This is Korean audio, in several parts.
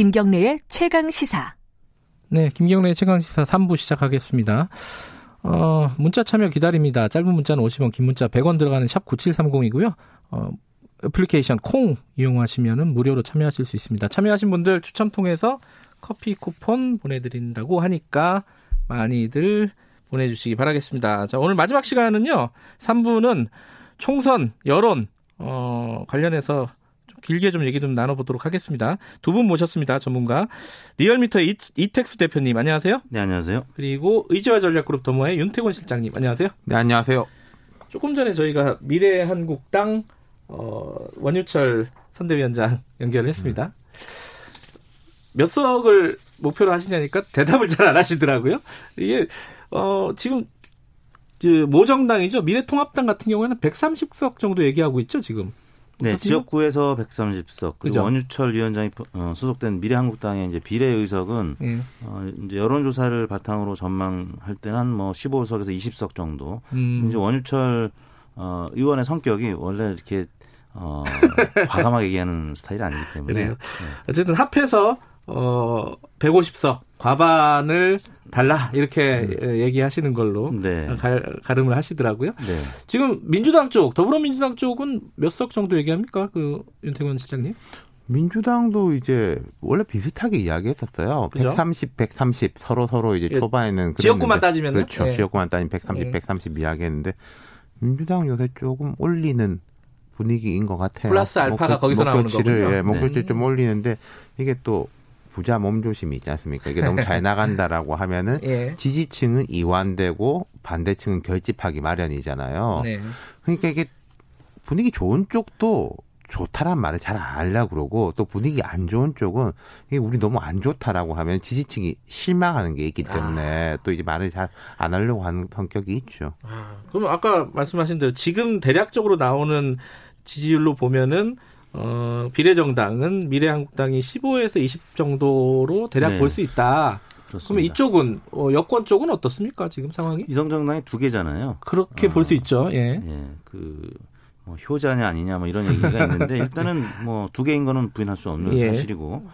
김경래의 최강 시사. 네, 김경래의 최강 시사 3부 시작하겠습니다. 어, 문자 참여 기다립니다. 짧은 문자는 50원, 긴 문자 100원 들어가는 샵 9730이고요. 어, 애플리케이션 콩 이용하시면 무료로 참여하실 수 있습니다. 참여하신 분들 추첨 통해서 커피 쿠폰 보내드린다고 하니까 많이들 보내주시기 바라겠습니다. 자, 오늘 마지막 시간은요. 3부는 총선, 여론, 어, 관련해서 길게 좀 얘기 좀 나눠보도록 하겠습니다. 두 분 모셨습니다. 전문가. 리얼미터의 이택수 대표님, 안녕하세요. 네, 안녕하세요. 그리고 의지와 전략그룹 더모의 윤태곤 실장님, 안녕하세요. 네, 안녕하세요. 조금 전에 저희가 미래한국당 어, 원유철 선대위원장 연결을 했습니다. 음. 몇 석을 목표로 하시냐니까 대답을 잘 안 하시더라고요. 이게 어, 지금 그 모정당이죠. 미래통합당 같은 경우에는 130석 정도 얘기하고 있죠, 지금. 네, 지역구에서 130석. 그리고 원유철 위원장이 어, 소속된 미래한국당의 이제 비례 의석은 음. 어, 이제 여론조사를 바탕으로 전망할 때는 한뭐 15석에서 20석 정도. 음. 이제 원유철 어, 의원의 성격이 원래 이렇게 어, 과감하게 얘기하는 스타일이 아니기 때문에. 그래요. 네. 어쨌든 합해서 어 150석 과반을 달라 이렇게 음. 얘기하시는 걸로 네. 가, 름을 하시더라고요. 네. 지금 민주당 쪽 더불어민주당 쪽은 몇 석 정도 얘기합니까? 그 윤태권 실장님? 민주당도 이제 원래 비슷하게 이야기했었어요. 그죠? 130, 130 서로 서로 이제 예. 초반에는 지역구만 따지면 그렇죠. 네. 지역구만 따지면 130, 네. 130 이야기했는데 민주당 요새 조금 올리는 분위기인 것 같아요. 플러스 알파가 목표, 거기서 나오는 거군요. 예, 목표치를 네. 좀 올리는데 이게 또 부자 몸조심이 있지 않습니까? 이게 너무 잘 나간다라고 하면은 예. 지지층은 이완되고 반대층은 결집하기 마련이잖아요. 네. 그러니까 이게 분위기 좋은 쪽도 좋다란 말을 잘안 하려고 그러고 또 분위기 안 좋은 쪽은 이게 우리 너무 안 좋다라고 하면 지지층이 실망하는 게 있기 때문에 아. 또 이제 말을 잘 안 하려고 하는 성격이 있죠. 아, 그럼 아까 말씀하신 대로 지금 대략적으로 나오는 지지율로 보면은 어, 비례정당은 미래한국당이 15에서 20 정도로 대략 네. 볼수 있다. 그렇습니다. 그러면 이쪽은 어, 여권 쪽은 어떻습니까 지금 상황이? 이성정당이 두 개잖아요. 그렇게 어, 볼수 있죠. 예. 예. 그 뭐, 효자냐 아니냐 뭐 이런 얘기가 있는데 일단은 뭐 두 개인 거는 부인할 수 없는 예. 사실이고 어,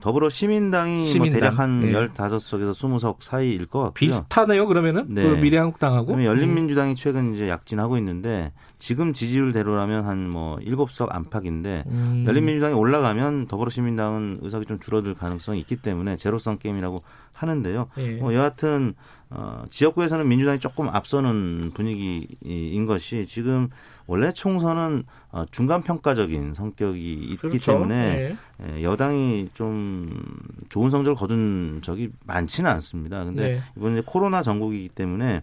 더불어 시민당이 시민당. 뭐 대략 한 예. 15석에서 20석 사이일 것 같고요. 비슷하네요, 그러면은? 네. 그 미래한국당하고? 열린민주당이 최근 이제 약진하고 있는데 지금 지지율대로라면 한 뭐 7석 안팎인데 음. 열린민주당이 올라가면 더불어 시민당은 의석이 좀 줄어들 가능성이 있기 때문에 제로성 게임이라고 하는데요. 예. 뭐 여하튼 어, 지역구에서는 민주당이 조금 앞서는 분위기인 것이 지금 원래 총선은 어, 중간 평가적인 성격이 있기 그렇죠. 때문에 네. 여당이 좀 좋은 성적을 거둔 적이 많지는 않습니다. 근데 네. 이번 이제 코로나 전국이기 때문에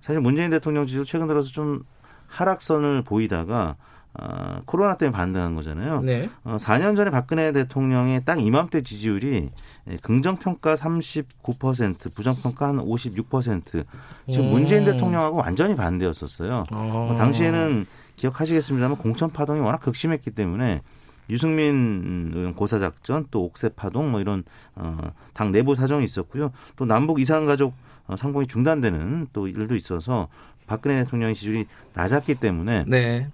사실 문재인 대통령 지지도 최근 들어서 좀 하락선을 보이다가 어, 코로나 때문에 반등한 거잖아요. 네. 어, 4년 전에 박근혜 대통령의 딱 이맘때 지지율이 예, 긍정평가 39%, 부정평가 한 56%. 지금 오. 문재인 대통령하고 완전히 반대였었어요. 어, 당시에는 기억하시겠습니다만 공천 파동이 워낙 극심했기 때문에 유승민 의원 고사작전 또 옥새 파동 뭐 이런 어, 당 내부 사정이 있었고요. 또 남북 이산 가족 어, 상봉이 중단되는 또 일도 있어서 박근혜 대통령의 지지율이 낮았기 때문에 네.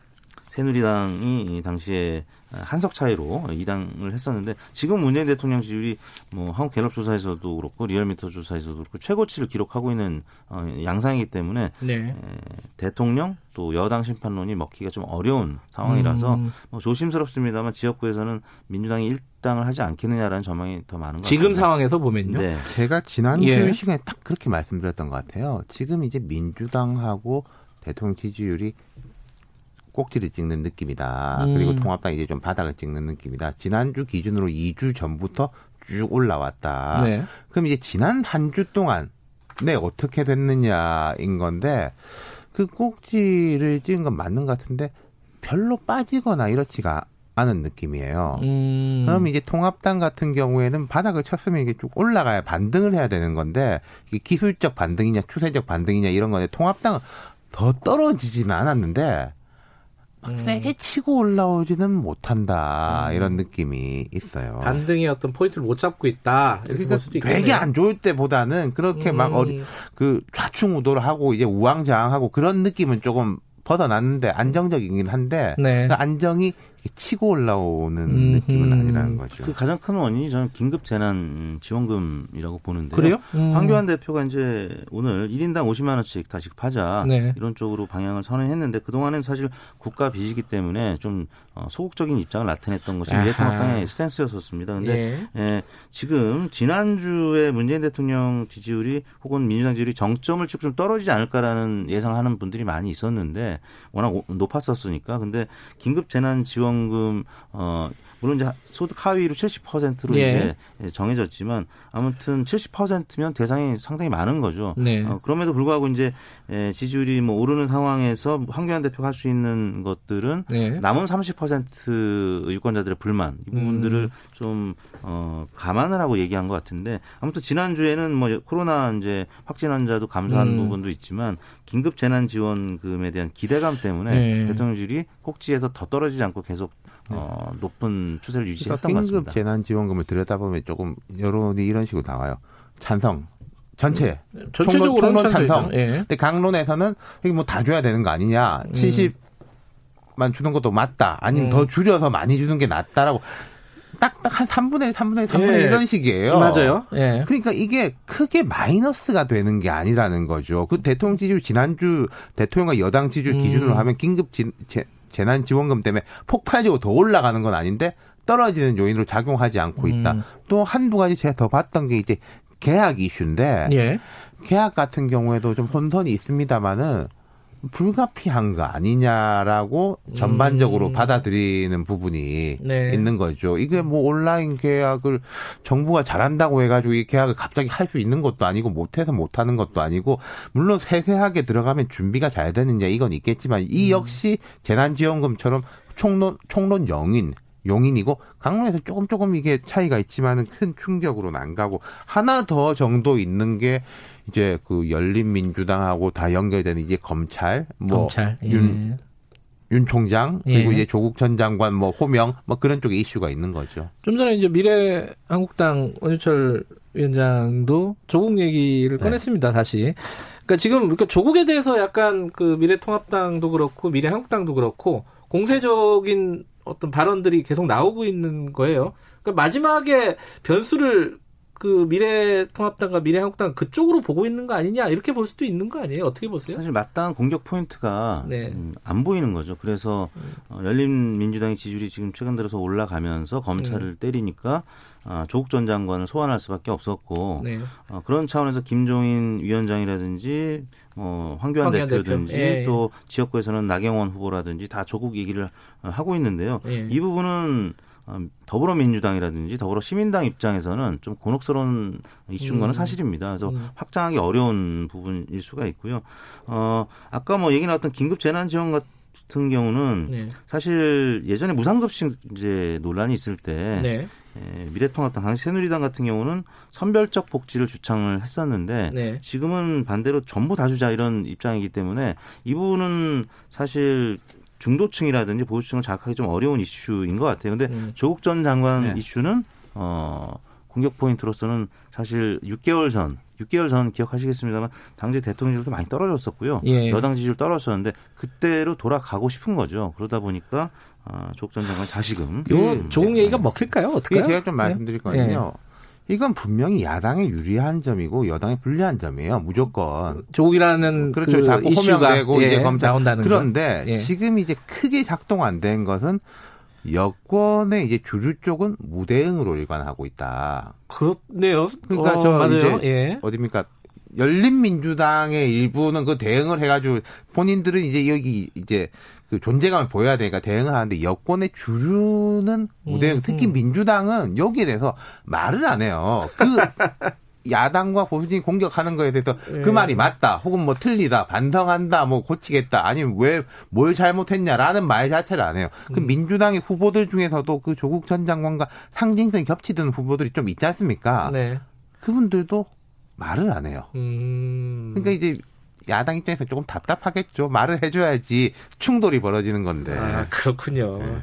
새누리당이 당시에 한석 차이로 이당을 했었는데 지금 문재인 대통령 지지율이 뭐 한국 갤럽 조사에서도 그렇고 리얼미터 조사에서도 그렇고 최고치를 기록하고 있는 어, 양상이기 때문에 네. 대통령 또 여당 심판론이 먹기가 좀 어려운 상황이라서 음. 뭐 조심스럽습니다만 지역구에서는 민주당이 일당을 하지 않겠느냐라는 전망이 더 많은 것 지금 같습니다. 상황에서 보면요. 네. 제가 지난 예. 시간에 딱 그렇게 말씀드렸던 것 같아요. 지금 이제 민주당하고 대통령 지지율이 꼭지를 찍는 느낌이다. 음. 그리고 통합당 이제 좀 바닥을 찍는 느낌이다. 지난주 기준으로 2주 전부터 쭉 올라왔다. 네. 그럼 이제 지난 한 주 동안 네 어떻게 됐느냐인 건데 그 꼭지를 찍은 건 맞는 것 같은데 별로 빠지거나 이렇지가 않은 느낌이에요. 음. 그럼 이제 통합당 같은 경우에는 바닥을 쳤으면 이게 쭉 올라가야 반등을 해야 되는 건데 이게 기술적 반등이냐 추세적 반등이냐 이런 건데 통합당은 더 떨어지지는 않았는데 음. 세게 치고 올라오지는 못한다 음. 이런 느낌이 있어요. 반등의 어떤 포인트를 못 잡고 있다. 그러니까 되게 안 좋을 때보다는 그렇게 음. 막 어리 그 좌충우돌 하고 이제 우왕좌왕하고 그런 느낌은 조금 벗어났는데 안정적이긴 한데 네. 그 안정이 치고 올라오는 음흠. 느낌은 아니라는 거죠. 그 가장 큰 원인이 저는 긴급 재난 지원금이라고 보는데요. 그래요? 음. 황교안 대표가 이제 오늘 1인당 50만 원씩 다 지급하자 네. 이런 쪽으로 방향을 선회했는데 그동안은 사실 국가 빚이기 때문에 좀 어, 소극적인 입장을 나타냈던 것이 미래통합당의 스탠스였었습니다. 근데 예. 예, 지금 지난주에 문재인 대통령 지지율이 혹은 민주당 지지율이 정점을 치고 좀 떨어지지 않을까라는 예상을 하는 분들이 많이 있었는데 워낙 높았었으니까 근데 긴급 재난 지원 지원금 어 물론 이제 소득 하위로 70%로 예. 이제 정해졌지만 아무튼 70%면 대상이 상당히 많은 거죠. 네. 어, 그럼에도 불구하고 이제 에, 지지율이 뭐 오르는 상황에서 황교안 대표가 할 수 있는 것들은 네. 남은 30% 유권자들의 불만 이 부분들을 음. 좀 어, 감안을 하고 얘기한 것 같은데 아무튼 지난 주에는 뭐 코로나 이제 확진 환자도 감소한 음. 부분도 있지만 긴급 재난 지원금에 대한 기대감 때문에 네. 대통령실이 꼭지에서 더 떨어지지 않고 계속 어, 높은 추세를 유지했던 그러니까 것 같습니다. 긴급 재난지원금을 들여다보면 조금 여론이 이런 식으로 나와요. 찬성. 전체 음, 전체적으로 총론, 찬성. 예. 근데 강론에서는 이게 뭐 다 줘야 되는 거 아니냐. 음. 70만 주는 것도 맞다. 아니면 음. 더 줄여서 많이 주는 게 낫다라고 딱딱 한 3분의 1, 3분의 1, 3분의 1 예. 이런 식이에요. 맞아요. 예. 그러니까 이게 크게 마이너스가 되는 게 아니라는 거죠. 그 대통령 지지율 지난주 대통령과 여당 지지율 음. 기준으로 하면 긴급 지, 재, 재난지원금 때문에 폭발적으로 더 올라가는 건 아닌데 떨어지는 요인으로 작용하지 않고 있다. 음. 또 한두 가지 제가 더 봤던 게 이제 계약 이슈인데 예. 계약 같은 경우에도 좀 혼선이 있습니다만은 불가피한 거 아니냐라고 전반적으로 음. 받아들이는 부분이 네. 있는 거죠. 이게 뭐 온라인 계약을 정부가 잘한다고 해가지고 이 계약을 갑자기 할 수 있는 것도 아니고 못해서 못하는 것도 아니고 물론 세세하게 들어가면 준비가 잘 되느냐 이건 있겠지만 이 음. 역시 재난지원금처럼 총론 총론 영인 용인이고 강릉에서 조금 조금 이게 차이가 있지만은 큰 충격으로는 안 가고 하나 더 정도 있는 게 이제 그 열린민주당하고 다 연결되는 이제 검찰 뭐 검찰, 예. 윤, 윤 총장 그리고 예. 이제 조국 전 장관 뭐 호명 뭐 그런 쪽에 이슈가 있는 거죠. 좀 전에 이제 미래 한국당 원유철 위원장도 조국 얘기를 네. 꺼냈습니다 다시. 그러니까 지금 그러니까 조국에 대해서 약간 그 미래통합당도 그렇고 미래한국당도 그렇고 공세적인 어떤 발언들이 계속 나오고 있는 거예요. 그러니까 마지막에 변수를 그 미래통합당과 미래한국당 그쪽으로 보고 있는 거 아니냐 이렇게 볼 수도 있는 거 아니에요? 어떻게 보세요? 사실 마땅한 공격 포인트가 네. 음, 안 보이는 거죠. 그래서 음. 어, 열린민주당의 지지율이 지금 최근 들어서 올라가면서 검찰을 음. 때리니까 어, 조국 전 장관을 소환할 수밖에 없었고 네. 어, 그런 차원에서 김종인 위원장이라든지 뭐 황교안, 황교안 대표든지 대표. 예, 예. 또 지역구에서는 나경원 후보라든지 다 조국 얘기를 하고 있는데요. 예. 이 부분은 어, 더불어민주당이라든지 더불어 시민당 입장에서는 좀 곤혹스러운 이슈인 거는 음. 사실입니다. 그래서 음. 확장하기 어려운 부분일 수가 있고요. 어, 아까 뭐 얘기 나왔던 긴급 재난 지원 같은 경우는 네. 사실 예전에 무상급식 이제 논란이 있을 때 네. 에, 미래통합당 당시 새누리당 같은 경우는 선별적 복지를 주창을 했었는데 네. 지금은 반대로 전부 다 주자 이런 입장이기 때문에 이 부분은 사실 중도층이라든지 보수층을 자극하기 좀 어려운 이슈인 것 같아요. 근데 음. 조국 전 장관 네. 이슈는 어 공격 포인트로서는 사실 6개월 전 6개월 전 기억하시겠습니다만 당시 대통령 지지율도 많이 떨어졌었고요. 예. 여당 지지율 떨어졌었는데 그때로 돌아가고 싶은 거죠. 그러다 보니까 어, 조국 전 장관 다시금 요 조국 얘기가 먹힐까요? 어떻게? 제가 좀 말씀드릴 거는요. 예. 이건 분명히 야당에 유리한 점이고 여당에 불리한 점이에요. 무조건. 조국이라는 그렇죠. 그 자꾸 호명되고 예, 이제 검찰 나온다는 그런데 예. 지금 이제 크게 작동 안 된 것은 여권의 이제 주류 쪽은 무대응으로 일관하고 있다. 그렇네요. 그러니까 어, 저 맞아요. 이제 예. 어딥니까? 열린민주당의 일부는 그 대응을 해가지고 본인들은 이제 여기 이제 그 존재감을 보여야 되니까 대응을 하는데 여권의 주류는 무대응, 음, 특히 음. 민주당은 여기에 대해서 말을 안 해요. 그 야당과 보수진이 공격하는 거에 대해서 그 예. 그 말이 맞다, 혹은 뭐 틀리다, 반성한다, 뭐 고치겠다, 아니면 왜 뭘 잘못했냐라는 말 자체를 안 해요. 그 음. 민주당의 후보들 중에서도 그 조국 전 장관과 상징성이 겹치던 후보들이 좀 있지 않습니까? 네. 그분들도 말을 안 해요. 음. 그러니까 이제 야당 입장에서 조금 답답하겠죠. 말을 해줘야지 충돌이 벌어지는 건데. 아, 그렇군요. 네.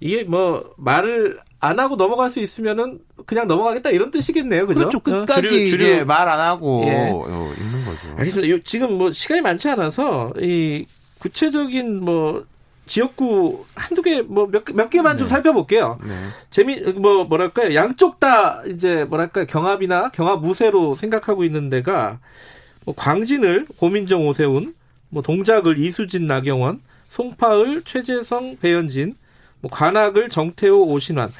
이게 뭐 말을 안 하고 넘어갈 수 있으면은 그냥 넘어가겠다 이런 뜻이겠네요, 그죠? 그렇죠. 끝까지 어, 주류, 주류. 말안 하고 예. 어, 있는 거죠. 알겠습니다. 지금 뭐 시간이 많지 않아서 이 구체적인 뭐 지역구 한두 개 뭐 몇 몇 개만 네. 좀 살펴볼게요. 네. 재미 뭐 뭐랄까요? 양쪽 다 이제 뭐랄까 경합이나 경합 무쇠로 생각하고 있는 데가 뭐 광진을 고민정 오세훈, 뭐 동작을 이수진 나경원, 송파을 최재성 배현진, 뭐 관악을 정태호 오신환.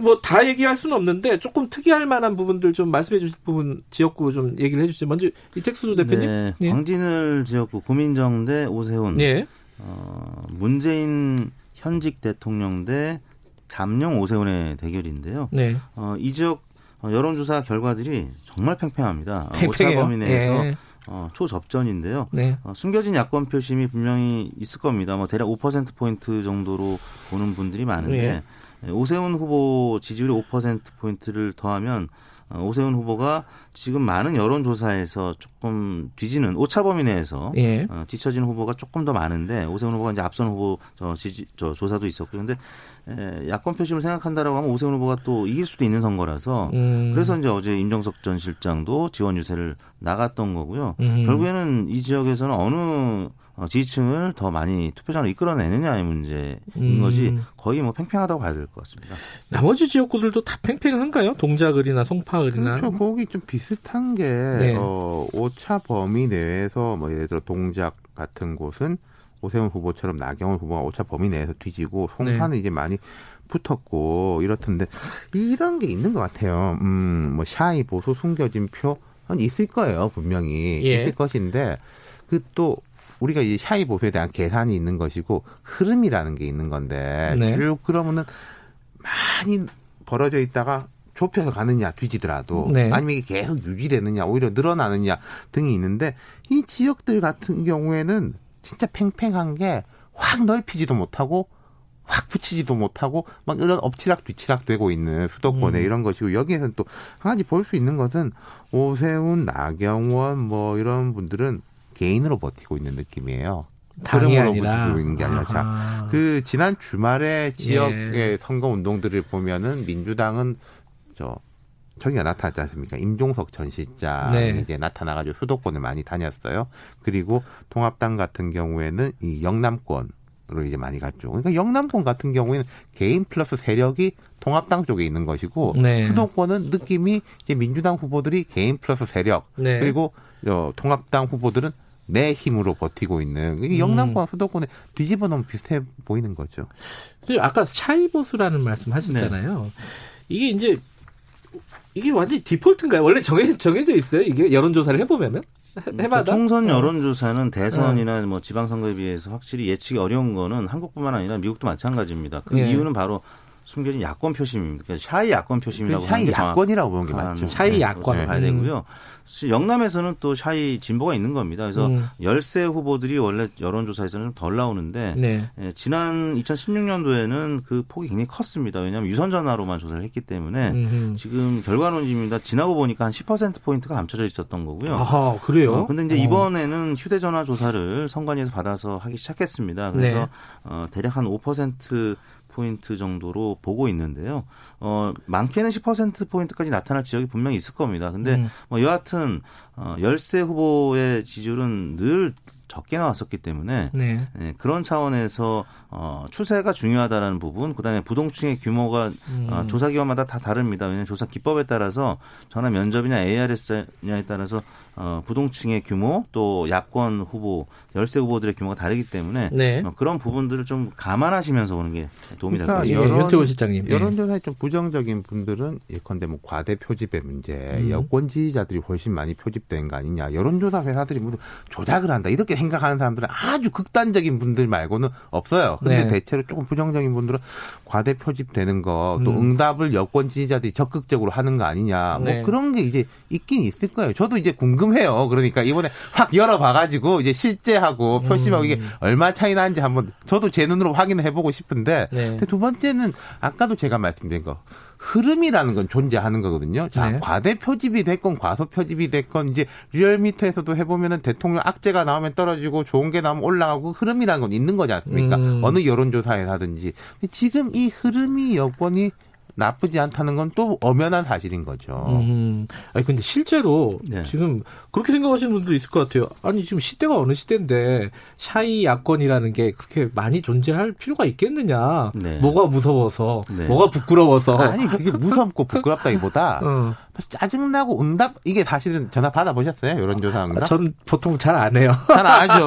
뭐다 얘기할 수는 없는데 조금 특이할 만한 부분들 좀 말씀해 주실 부분 지역구 좀 얘기를 해 주시죠. 먼저 이택수 대표님. 네, 네. 광진을 지역구 고민정 대 오세훈. 네. 어, 문재인 현직 대통령 대 잠룡 오세훈의 대결인데요. 네. 어, 이 지역 어, 여론조사 결과들이 정말 팽팽합니다. 팽팽해요. 오차 범위 내에서 예. 어, 초접전인데요. 네. 어, 숨겨진 야권 표심이 분명히 있을 겁니다. 뭐 대략 5% 포인트 정도로 보는 분들이 많은데 네. 오세훈 후보 지지율이 5% 포인트를 더하면 어, 오세훈 후보가 지금 많은 여론조사에서 조금 뒤지는 오차 범위 내에서 예. 어, 뒤처진 후보가 조금 더 많은데 오세훈 후보가 이제 앞선 후보 저 지지 저 조사도 있었고 그런데 에, 야권 표심을 생각한다라고 하면 오세훈 후보가 또 이길 수도 있는 선거라서 음. 그래서 이제 어제 임정석 전 실장도 지원 유세를 나갔던 거고요. 음. 결국에는 이 지역에서는 어느 어, 지지층을 더 많이 투표장으로 이끌어내느냐의 문제인 음. 거지 거의 뭐 팽팽하다고 봐야 될 것 같습니다. 나머지 지역구들도 다 팽팽한가요? 동작을이나 송파을이나? 그렇죠. 거기 좀 비슷한 게 네. 어, 오차 범위 내에서 뭐 예를 들어 동작 같은 곳은 오세훈 후보처럼 나경원 후보가 오차 범위 내에서 뒤지고 송파는 네. 이제 많이 붙었고 이렇던데 이런 게 있는 것 같아요. 음, 뭐 샤이 보수 숨겨진 표 있을 거예요 분명히 예. 있을 것인데 그 또 우리가 이 샤이 보수에 대한 계산이 있는 것이고 흐름이라는 게 있는 건데 네. 쭉 그러면은 많이 벌어져 있다가 좁혀서 가느냐 뒤지더라도 네. 아니면 이게 계속 유지되느냐 오히려 늘어나느냐 등이 있는데 이 지역들 같은 경우에는 진짜 팽팽한 게 확 넓히지도 못하고 확 붙이지도 못하고 막 이런 엎치락 뒤치락 되고 있는 수도권에 음. 이런 것이고 여기에서는 또 한 가지 볼 수 있는 것은 오세훈, 나경원 뭐 이런 분들은 개인으로 버티고 있는 느낌이에요. 당이 아니라 버티고 있는 게 아니라 자, 그 지난 주말에 지역의 예. 선거 운동들을 보면은 민주당은 저 저기가 나타났지 않습니까? 임종석 전 실장 네. 이제 나타나가지고 수도권을 많이 다녔어요. 그리고 통합당 같은 경우에는 이 영남권 으로 이제 많이 갔죠. 그러니까 영남권 같은 경우에는 개인 플러스 세력이 통합당 쪽에 있는 것이고 네. 수도권은 느낌이 이제 민주당 후보들이 개인 플러스 세력 네. 그리고 어, 통합당 후보들은 내 힘으로 버티고 있는 이게 영남과 음. 수도권에 뒤집어 놓으면 비슷해 보이는 거죠. 아까 차이 보수라는 말씀 하셨잖아요. 네. 이게 이제 이게 완전히 디폴트인가요? 원래 정해, 정해져 있어요? 이게 여론조사를 해보면은? 해마다? 그 총선 어. 여론조사는 대선이나 어. 뭐 지방선거에 비해서 확실히 예측이 어려운 거는 한국뿐만 아니라 미국도 마찬가지입니다. 그 예. 이유는 바로 숨겨진 야권 표심입니다. 그러니까 shy 야권 표심이라고 shy 야권이라고 보는 게 맞죠. shy 네, 야권 봐야 되고요. 영남에서는 또 shy 진보가 있는 겁니다. 그래서 음. 열세 후보들이 원래 여론조사에서는 좀 덜 나오는데 네. 예, 지난 2016년도에는 그 폭이 굉장히 컸습니다. 왜냐하면 유선 전화로만 조사를 했기 때문에 음흠. 지금 결과론입니다. 지나고 보니까 한 10% 포인트가 감춰져 있었던 거고요. 아 그래요? 어, 근데 이제 어. 이번에는 휴대전화 조사를 선관위에서 받아서 하기 시작했습니다. 그래서 네. 어, 대략 한 5% 포인트 정도로 보고 있는데요. 어, 많게는 10% 포인트까지 나타날 지역이 분명히 있을 겁니다. 근데 음. 뭐 여하튼 어, 열세 후보의 지지율은 늘 적게 나왔었기 때문에 네. 네, 그런 차원에서 어, 추세가 중요하다라는 부분, 그다음에 부동층의 규모가 음. 어, 조사 기관마다 다 다릅니다. 왜냐하면 조사 기법에 따라서 전화 면접이나 ARS냐에 따라서 어, 부동층의 규모 또 야권 후보 열세 후보들의 규모가 다르기 때문에 네. 어, 그런 부분들을 좀 감안하시면서 보는 게 도움이 그러니까 될 것 같습니다 여론, 실장님. 예. 여론조사에 좀 부정적인 분들은 예컨대 뭐 과대 표집의 문제, 음. 여권 지지자들이 훨씬 많이 표집된 거 아니냐, 여론조사 회사들이 모두 조작을 한다 이렇게 생각하는 사람들은 아주 극단적인 분들 말고는 없어요. 근데 네. 대체로 조금 부정적인 분들은 과대 표집되는 거, 또 음. 응답을 여권 지지자들이 적극적으로 하는 거 아니냐, 뭐 네. 그런 게 이제 있긴 있을 거예요. 저도 이제 궁금 해요. 그러니까 이번에 확 열어봐가지고 이제 실제하고 표심하고 음. 이게 얼마 차이 나는지 한번 저도 제 눈으로 확인을 해보고 싶은데 네. 두 번째는 아까도 제가 말씀드린 거 흐름이라는 건 존재하는 거거든요. 자, 네. 과대 표집이 됐건 과소 표집이 됐건 이제 리얼미터에서도 해보면은 대통령 악재가 나오면 떨어지고 좋은 게 나오면 올라가고 흐름이라는 건 있는 거지 않습니까? 음. 어느 여론조사에서든지. 근데 지금 이 흐름이 여건이 나쁘지 않다는 건 또 엄연한 사실인 거죠. 음. 아니 근데 실제로 네. 지금 그렇게 생각하시는 분도 있을 것 같아요. 아니 지금 시대가 어느 시대인데 샤이 야권이라는 게 그렇게 많이 존재할 필요가 있겠느냐? 네. 뭐가 무서워서, 네. 뭐가 부끄러워서. 아니 그게 무섭고 부끄럽다기보다 어. 짜증나고 응답 이게 사실은 전화 받아 보셨어요? 여론조사 응답? 전 보통 잘 안 해요. 잘 알죠.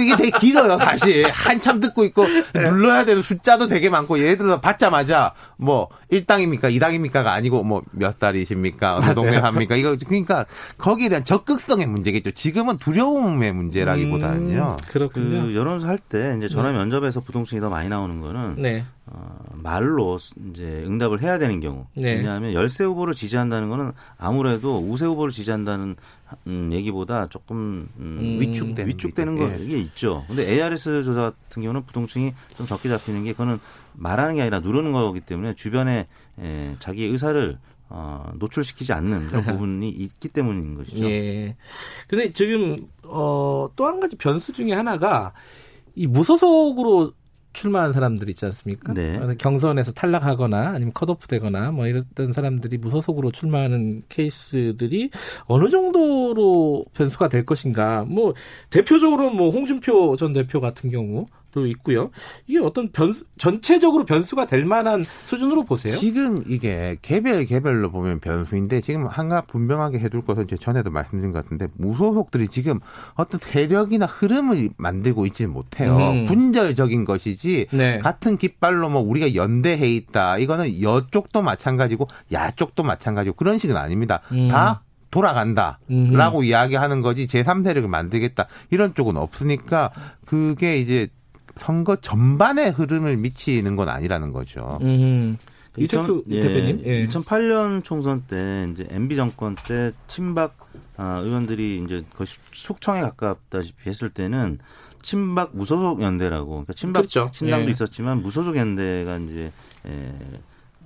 이게 되게 길어요, 사실. 한참 듣고 있고, 눌러야 되는 숫자도 되게 많고, 예를 들어서 받자마자, 뭐, 1당입니까, 2당입니까가 아니고, 뭐, 몇 살이십니까, 어느 동네 삽니까? 이거, 그러니까, 거기에 대한 적극성의 문제겠죠. 지금은 두려움의 문제라기보다는요. 음, 그렇군요. 그 여론조사 할 때 이제 전화 면접에서 부동층이 더 많이 나오는 거는 네. 어, 말로 이제 응답을 해야 되는 경우. 네. 왜냐하면 열세 후보를 지지한다는 거는 아무래도 우세 후보를 지지한다는 음, 얘기보다 조금 음, 음, 위축되는. 위축되는 게- 게 있죠. 근데 ARS 조사 같은 경우는 부동층이 좀 적게 잡히는 게 그거는 말하는 게 아니라 누르는 거기 때문에 주변에 에, 자기의 의사를 어, 노출시키지 않는 그런 부분이 있기 때문인 것이죠. 예. 근데 지금 어, 또 한 가지 변수 중에 하나가 이 무소속으로 출마한 사람들 있지 않습니까? 네. 어, 경선에서 탈락하거나 아니면 컷오프 되거나 뭐 이랬던 사람들이 무소속으로 출마하는 케이스들이 어느 정도로 변수가 될 것인가. 뭐 대표적으로 뭐 홍준표 전 대표 같은 경우 도 있고요. 이게 어떤 변수 전체적으로 변수가 될 만한 수준으로 보세요? 지금 이게 개별 개별로 보면 변수인데 지금 한가 분명하게 해둘 것은 제 전에도 말씀드린 것 같은데 무소속들이 지금 어떤 세력이나 흐름을 만들고 있지는 못해요. 음. 분절적인 것이지 네. 같은 깃발로 뭐 우리가 연대해 있다. 이거는 여쪽도 마찬가지고 야쪽도 마찬가지고 그런 식은 아닙니다. 음. 다 돌아간다. 라고 이야기하는 거지 제3세력을 만들겠다. 이런 쪽은 없으니까 그게 이제 선거 전반의 흐름을 미치는 건 아니라는 거죠. 음. 이택수 예, 대표님. 예. 2008년 총선 때 이제 MB 정권 때 친박 아, 의원들이 이제 거의 숙- 숙청에 가깝다시피 했을 때는 친박 무소속 연대라고 그러니까 친박 그렇죠. 신당도 예. 있었지만 무소속 연대가 이제 에,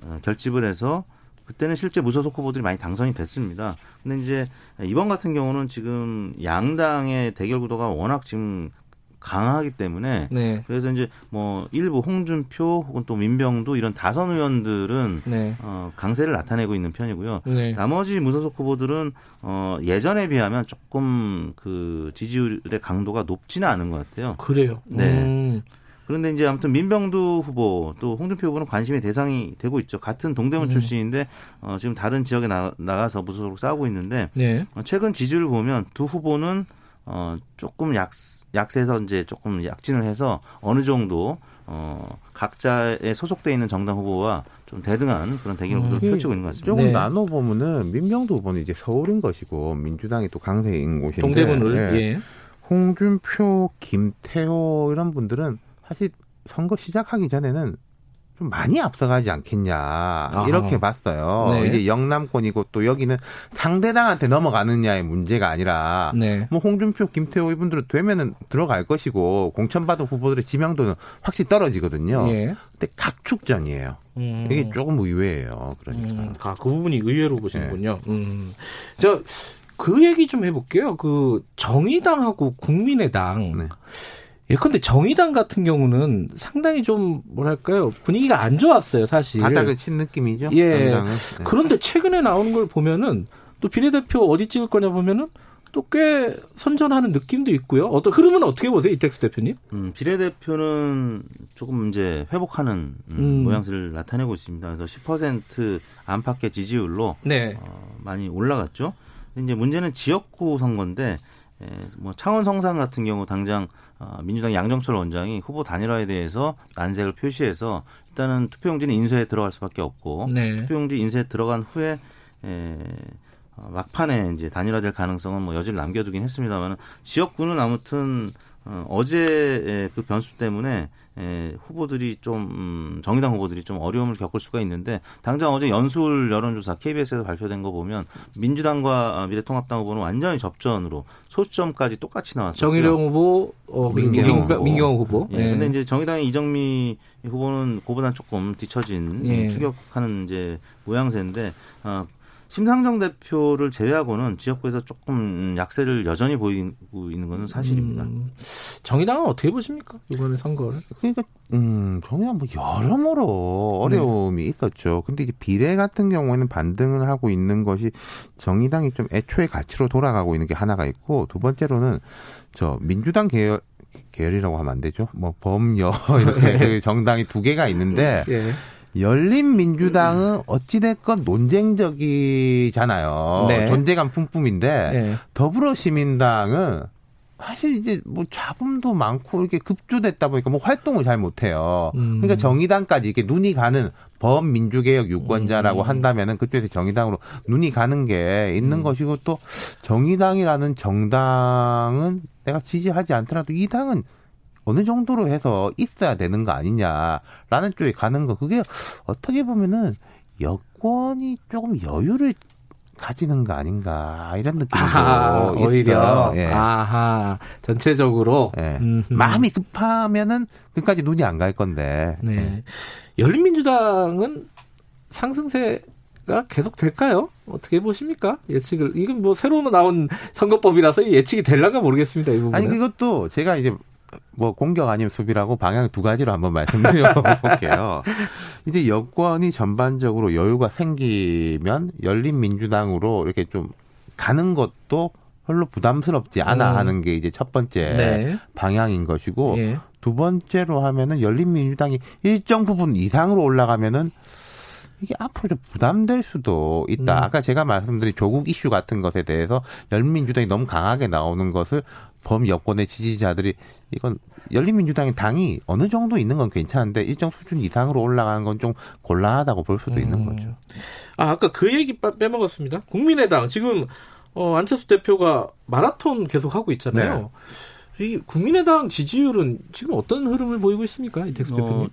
어, 결집을 해서 그때는 실제 무소속 후보들이 많이 당선이 됐습니다. 근데 이제 이번 같은 경우는 지금 양당의 대결 구도가 워낙 지금 강하기 때문에 네. 그래서 이제 뭐 일부 홍준표 혹은 또 민병도 이런 다선 의원들은 네. 어, 강세를 나타내고 있는 편이고요. 네. 나머지 무소속 후보들은 어, 예전에 비하면 조금 그 지지율의 강도가 높지는 않은 것 같아요. 그래요. 네. 음. 그런데 이제 아무튼 민병두 후보 또 홍준표 후보는 관심의 대상이 되고 있죠. 같은 동대문 음. 출신인데 어, 지금 다른 지역에 나, 나가서 무소속으로 싸우고 있는데 네. 어, 최근 지지율을 보면 두 후보는 어, 조금 약, 약세에서 이제 조금 약진을 해서 어느 정도 어, 각자의 소속돼 있는 정당 후보와 좀 대등한 그런 대결을 음. 펼치고 있는 것 같습니다. 조금 네. 나눠 보면은 민명도 후보는 이제 서울인 것이고 민주당이 또 강세인 곳인데 동대문을 예. 예. 홍준표, 김태호 이런 분들은 사실 선거 시작하기 전에는 좀 많이 앞서가지 않겠냐 이렇게 봤어요. 네. 이제 영남권이고 또 여기는 상대당한테 넘어가느냐의 문제가 아니라 네. 뭐 홍준표, 김태호 이분들은 되면은 들어갈 것이고 공천받은 후보들의 지명도는 확실히 떨어지거든요. 예. 근데 각축전이에요. 음. 이게 조금 의외예요. 그러니까. 음, 아, 그 부분이 의외로 보시는군요. 음. 저, 그 얘기 좀 해볼게요. 그, 정의당하고 국민의당. 네. 예컨대 정의당 같은 경우는 상당히 좀, 뭐랄까요. 분위기가 안 좋았어요, 사실. 바닥을 친 느낌이죠. 예. 정의당은. 네. 그런데 최근에 나오는 걸 보면은, 또 비례대표 어디 찍을 거냐 보면은, 또 꽤 선전하는 느낌도 있고요. 어떤 흐름은 어떻게 보세요, 이택수 대표님? 음, 비례대표는 조금 이제 회복하는 음, 음. 모양새를 나타내고 있습니다. 그래서 10% 안팎의 지지율로 네. 어, 많이 올라갔죠. 근데 이제 문제는 지역구 선거인데 에, 뭐 창원 성산 같은 경우 당장 어, 민주당 양정철 원장이 후보 단일화에 대해서 난색을 표시해서 일단은 투표용지는 인쇄에 들어갈 수밖에 없고 네. 투표용지 인쇄에 들어간 후에 에, 어, 막판에 이제 단일화될 가능성은 뭐 여지를 남겨두긴 했습니다만 지역구는 아무튼 어, 어제 그 변수 때문에 에, 후보들이 좀 음, 정의당 후보들이 좀 어려움을 겪을 수가 있는데 당장 어제 연수울 여론조사 KBS에서 발표된 거 보면 민주당과 미래통합당 후보는 완전히 접전으로 소점까지 똑같이 나왔어요. 정의령 후보, 어, 민경, 후보. 민경 후보. 예. 예. 근데 이제 정의당의 이정미 후보는 그보다 조금 뒤처진 예. 추격하는 이제 모양새인데 어, 심상정 대표를 제외하고는 지역구에서 조금 약세를 여전히 보이고 있는 것은 사실입니다. 음, 정의당은 어떻게 보십니까? 이번에 선거를? 그러니까 음, 정의당 뭐 여러모로 어려움이 네. 있었죠. 근데 이제 비례 같은 경우에는 반등을 하고 있는 것이 정의당이 좀 애초에 가치로 돌아가고 있는 게 하나가 있고 두 번째로는 저 민주당 계열 계열이라고 하면 안 되죠. 뭐 범여 이렇게 그 정당이 두 개가 있는데 예. 열린민주당은 어찌됐건 논쟁적이잖아요. 네. 존재감 뿜뿜인데 네. 더불어시민당은 사실 이제 뭐 잡음도 많고 이렇게 급조됐다 보니까 뭐 활동을 잘 못해요. 음. 그러니까 정의당까지 이렇게 눈이 가는 범민주개혁 유권자라고 음. 한다면은 그쪽에서 정의당으로 눈이 가는 게 있는 음. 것이고 또 정의당이라는 정당은 내가 지지하지 않더라도 이 당은 어느 정도로 해서 있어야 되는 거 아니냐라는 쪽에 가는 거 그게 어떻게 보면은 여권이 조금 여유를 가지는 거 아닌가 이런 느낌이 아하, 오히려 예. 아하 전체적으로 예. 마음이 급하면은 끝까지 눈이 안 갈 건데 네. 예. 열린민주당은 상승세 가 계속 될까요? 어떻게 보십니까? 예측을 이건 뭐 새로 나온 선거법이라서 예측이 될란가 모르겠습니다. 이 부분 아니 그것도 제가 이제 뭐 공격 아니면 수비라고 방향 두 가지로 한번 말씀드려 볼게요. 이제 여권이 전반적으로 여유가 생기면 열린 민주당으로 이렇게 좀 가는 것도 별로 부담스럽지 않아 음. 하는 게 이제 첫 번째 네. 방향인 것이고 예. 두 번째로 하면은 열린 민주당이 일정 부분 이상으로 올라가면은 이게 앞으로 좀 부담될 수도 있다. 음. 아까 제가 말씀드린 조국 이슈 같은 것에 대해서 열민주당이 너무 강하게 나오는 것을 범여권의 지지자들이 이건 열린민주당의 당이 어느 정도 있는 건 괜찮은데 일정 수준 이상으로 올라가는 건 좀 곤란하다고 볼 수도 음. 있는 거죠. 아 아까 그 얘기 빼먹었습니다. 국민의당 지금 어, 안철수 대표가 마라톤 계속 하고 있잖아요. 네. 이 국민의당 지지율은 지금 어떤 흐름을 보이고 있습니까, 이택수 어, 대표님?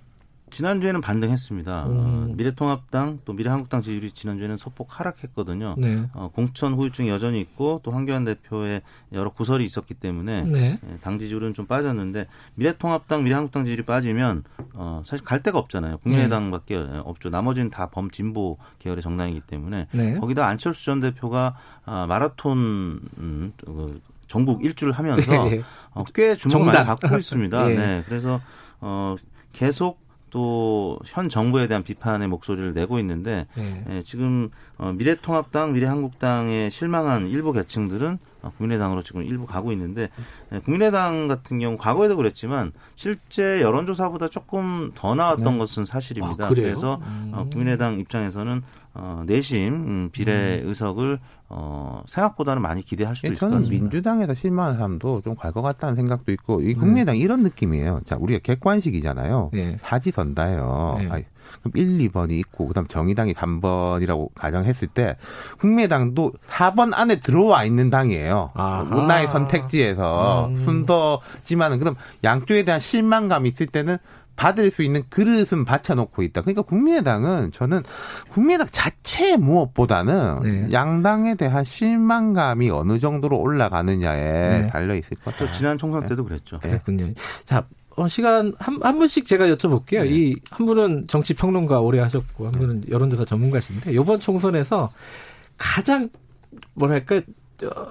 지난주에는 반등했습니다. 음. 어, 미래통합당 또 미래한국당 지지율이 지난주에는 소폭 하락했거든요. 네. 어, 공천 후유증이 여전히 있고 또 황교안 대표의 여러 구설이 있었기 때문에 네. 예, 당 지지율은 좀 빠졌는데 미래통합당 미래한국당 지지율이 빠지면 어, 사실 갈 데가 없잖아요. 국민의당밖에 네. 없죠. 나머지는 다 범진보 계열의 정당이기 때문에 네. 거기다 안철수 전 대표가 아, 마라톤 음, 그 전국 일주를 하면서 네. 어, 꽤 주목을 많이 받고 있습니다. 예. 네. 그래서 어, 계속 또 현 정부에 대한 비판의 목소리를 내고 있는데 네. 예, 지금 어, 미래통합당, 미래한국당에 실망한 일부 계층들은 어, 국민의당으로 지금 일부 가고 있는데 예, 국민의당 같은 경우 과거에도 그랬지만 실제 여론조사보다 조금 더 나왔던 네. 것은 사실입니다. 아, 그래서 음. 어, 국민의당 입장에서는 어, 내심 음, 비례 음. 의석을 어, 생각보다는 많이 기대할 수도 예, 있을 것 같습니다. 민주당에서 실망한 사람도 좀 갈 것 같다는 생각도 있고 이 국민의당 음. 이런 느낌이에요. 자, 우리가 객관식이잖아요. 네. 사지선다예요. 네. 아니, 그럼 1, 2번이 있고 그다음 정의당이 3번이라고 가정했을 때 국민의당도 4번 안에 들어와 있는 당이에요. 문화의 선택지에서 음. 순서지만은 그럼 양쪽에 대한 실망감 이 있을 때는 받을 수 있는 그릇은 받쳐놓고 있다. 그러니까 국민의당은 저는 국민의당 자체 무엇보다는 네. 양당에 대한 실망감이 어느 정도로 올라가느냐에 네. 달려 있을 것 같아요. 지난 총선 때도 네. 그랬죠. 네. 그랬군요. 자, 어, 시간 한, 한 분씩 제가 여쭤볼게요. 네. 이한 분은 정치 평론가 오래 하셨고 한 분은 여론조사 전문가신데 이번 총선에서 가장 뭐랄까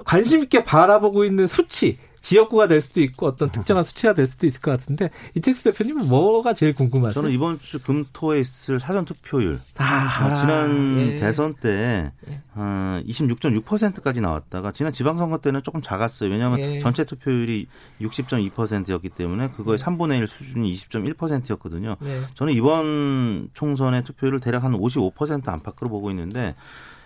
관심 있게 바라보고 있는 수치 지역구가 될 수도 있고 어떤 특정한 수치가 될 수도 있을 것 같은데 이택수 대표님은 뭐가 제일 궁금하세요? 저는 이번 주 금토에 있을 사전 투표율 아, 어, 지난 예. 대선 때 예. 어, 26.6%까지 나왔다가 지난 지방선거 때는 조금 작았어요. 왜냐하면 예. 전체 투표율이 60.2%였기 때문에 그거의 3분의 1 수준이 20.1%였거든요. 네. 저는 이번 총선의 투표율을 대략 한 55% 안팎으로 보고 있는데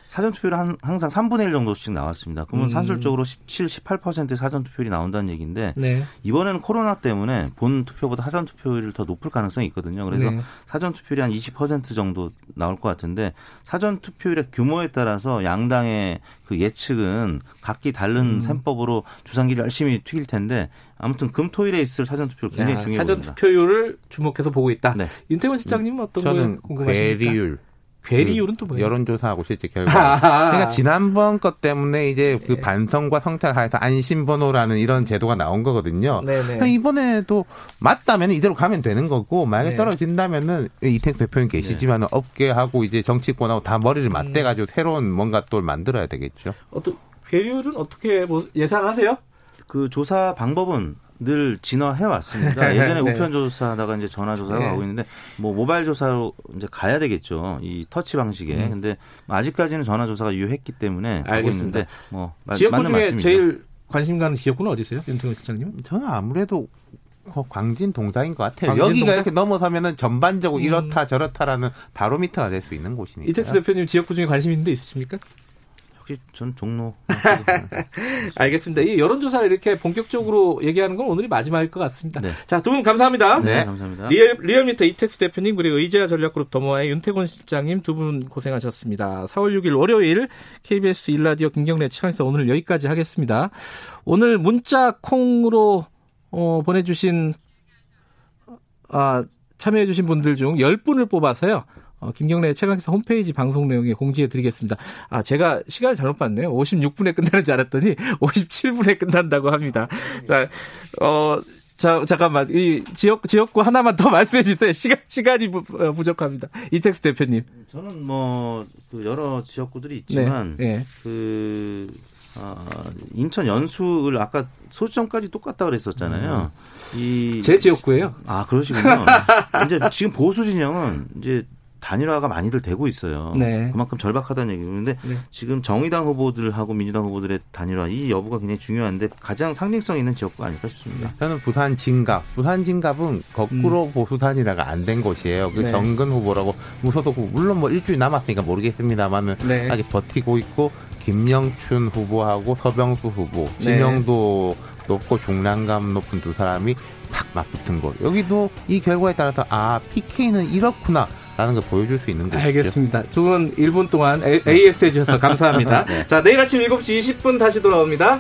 사전 투표율 한, 항상 3분의 1 정도씩 나왔습니다. 그러면 음. 산술적으로 17, 18%의 사전 투표율이 나온다는 얘기인데 네. 이번에는 코로나 때문에 본 투표보다 사전 투표율이 더 높을 가능성이 있거든요. 그래서 네. 사전 투표율이 한 20% 정도 나올 것 같은데 사전 투표율의 규모에 따라서 양당의 그 예측은 각기 다른 음. 셈법으로 주상기를 열심히 튀길 텐데 아무튼 금토일에 있을 사전 투표를 굉장히 중요해 사전 투표율을 주목해서 보고 있다. 네. 윤태원 실장님은 어떤 저는 궁금하십니까? 괴리율 괴리율은 그또 뭐예요? 여론조사하고 실제 결과. 그러니까 지난번 것 때문에 이제 그 네. 반성과 성찰하에서 안심번호라는 이런 제도가 나온 거거든요. 그러니까 이번에도 맞다면 이대로 가면 되는 거고 만약에 네. 떨어진다면은 이택 대표님 계시지만 네. 업계하고 이제 정치권하고 다 머리를 맞대가지고 음. 새로운 뭔가 또 만들어야 되겠죠. 어떤 괴리율은 어떻게 뭐 예상하세요? 그 조사 방법은 늘 진화해 왔습니다. 예전에 네. 우편 조사하다가 이제 전화 조사가 네. 가고 있는데 뭐 모바일 조사로 이제 가야 되겠죠. 이 터치 방식에. 음. 근데 아직까지는 전화 조사가 유효했기 때문에 알겠습니다. 하고 있는데 뭐 지역구 중에 말씀이죠. 제일 관심 가는 지역구는 어디세요, 윤태원 실장님? 저는 아무래도 어, 광진 동작인 것 같아요. 광진 여기가? 이렇게 넘어서면은 전반적으로 음. 이렇다 저렇다라는 바로미터가 될 수 있는 곳이니까. 이택수 대표님 지역구 중에 관심 있는 데 있으십니까? 혹시 전 종로. 알겠습니다. 이 여론조사를 이렇게 본격적으로 얘기하는 건 오늘이 마지막일 것 같습니다. 네. 자, 두 분 감사합니다. 네, 감사합니다. 리얼, 리얼미터 이택수 대표님 그리고 의제와 전략그룹 더모아의 윤태곤 실장님 두 분 고생하셨습니다. 4월 6일 월요일 KBS 1라디오 김경래 최강시사 오늘 여기까지 하겠습니다. 오늘 문자 콩으로 어, 보내주신 아, 참여해주신 분들 중 10분을 뽑아서요. 어, 김경래 최강기사 홈페이지 방송 내용에 공지해 드리겠습니다. 아, 제가 시간을 잘못 봤네요. 56분에 끝나는 줄 알았더니 57분에 끝난다고 합니다. 자, 어, 자, 잠깐만. 이 지역, 지역구 하나만 더 말씀해 주세요. 시간, 시간이 부, 어, 부족합니다. 이택스 대표님. 저는 뭐, 그 여러 지역구들이 있지만, 네, 네. 그, 어, 인천 연수를 아까 소수점까지 똑같다 그랬었잖아요. 음. 이. 제 지역구예요 아, 그러시군요. 이제 지금 보수 진영은 이제 단일화가 많이들 되고 있어요. 네. 그만큼 절박하다는 얘기인데 네. 지금 정의당 후보들하고 민주당 후보들의 단일화 이 여부가 굉장히 중요한데 가장 상징성 있는 지역구가 아닐까 싶습니다. 저는 부산 진갑, 부산 진갑은 거꾸로 음. 보수 단일화가 안 된 곳이에요. 그 네. 정근 후보라고 무소속 물론 뭐 일주일 남았으니까 모르겠습니다만은 네. 아직 버티고 있고 김영춘 후보하고 서병수 후보, 네. 지명도 높고 중량감 높은 두 사람이 팍 맞붙은 곳. 여기도 이 결과에 따라서 아 PK는 이렇구나. 라는 걸 보여줄 수 있는 거죠. 알겠습니다. 두 분 1분 동안 AS 해주셔서 감사합니다. 네. 자, 내일 아침 7시 20분 다시 돌아옵니다.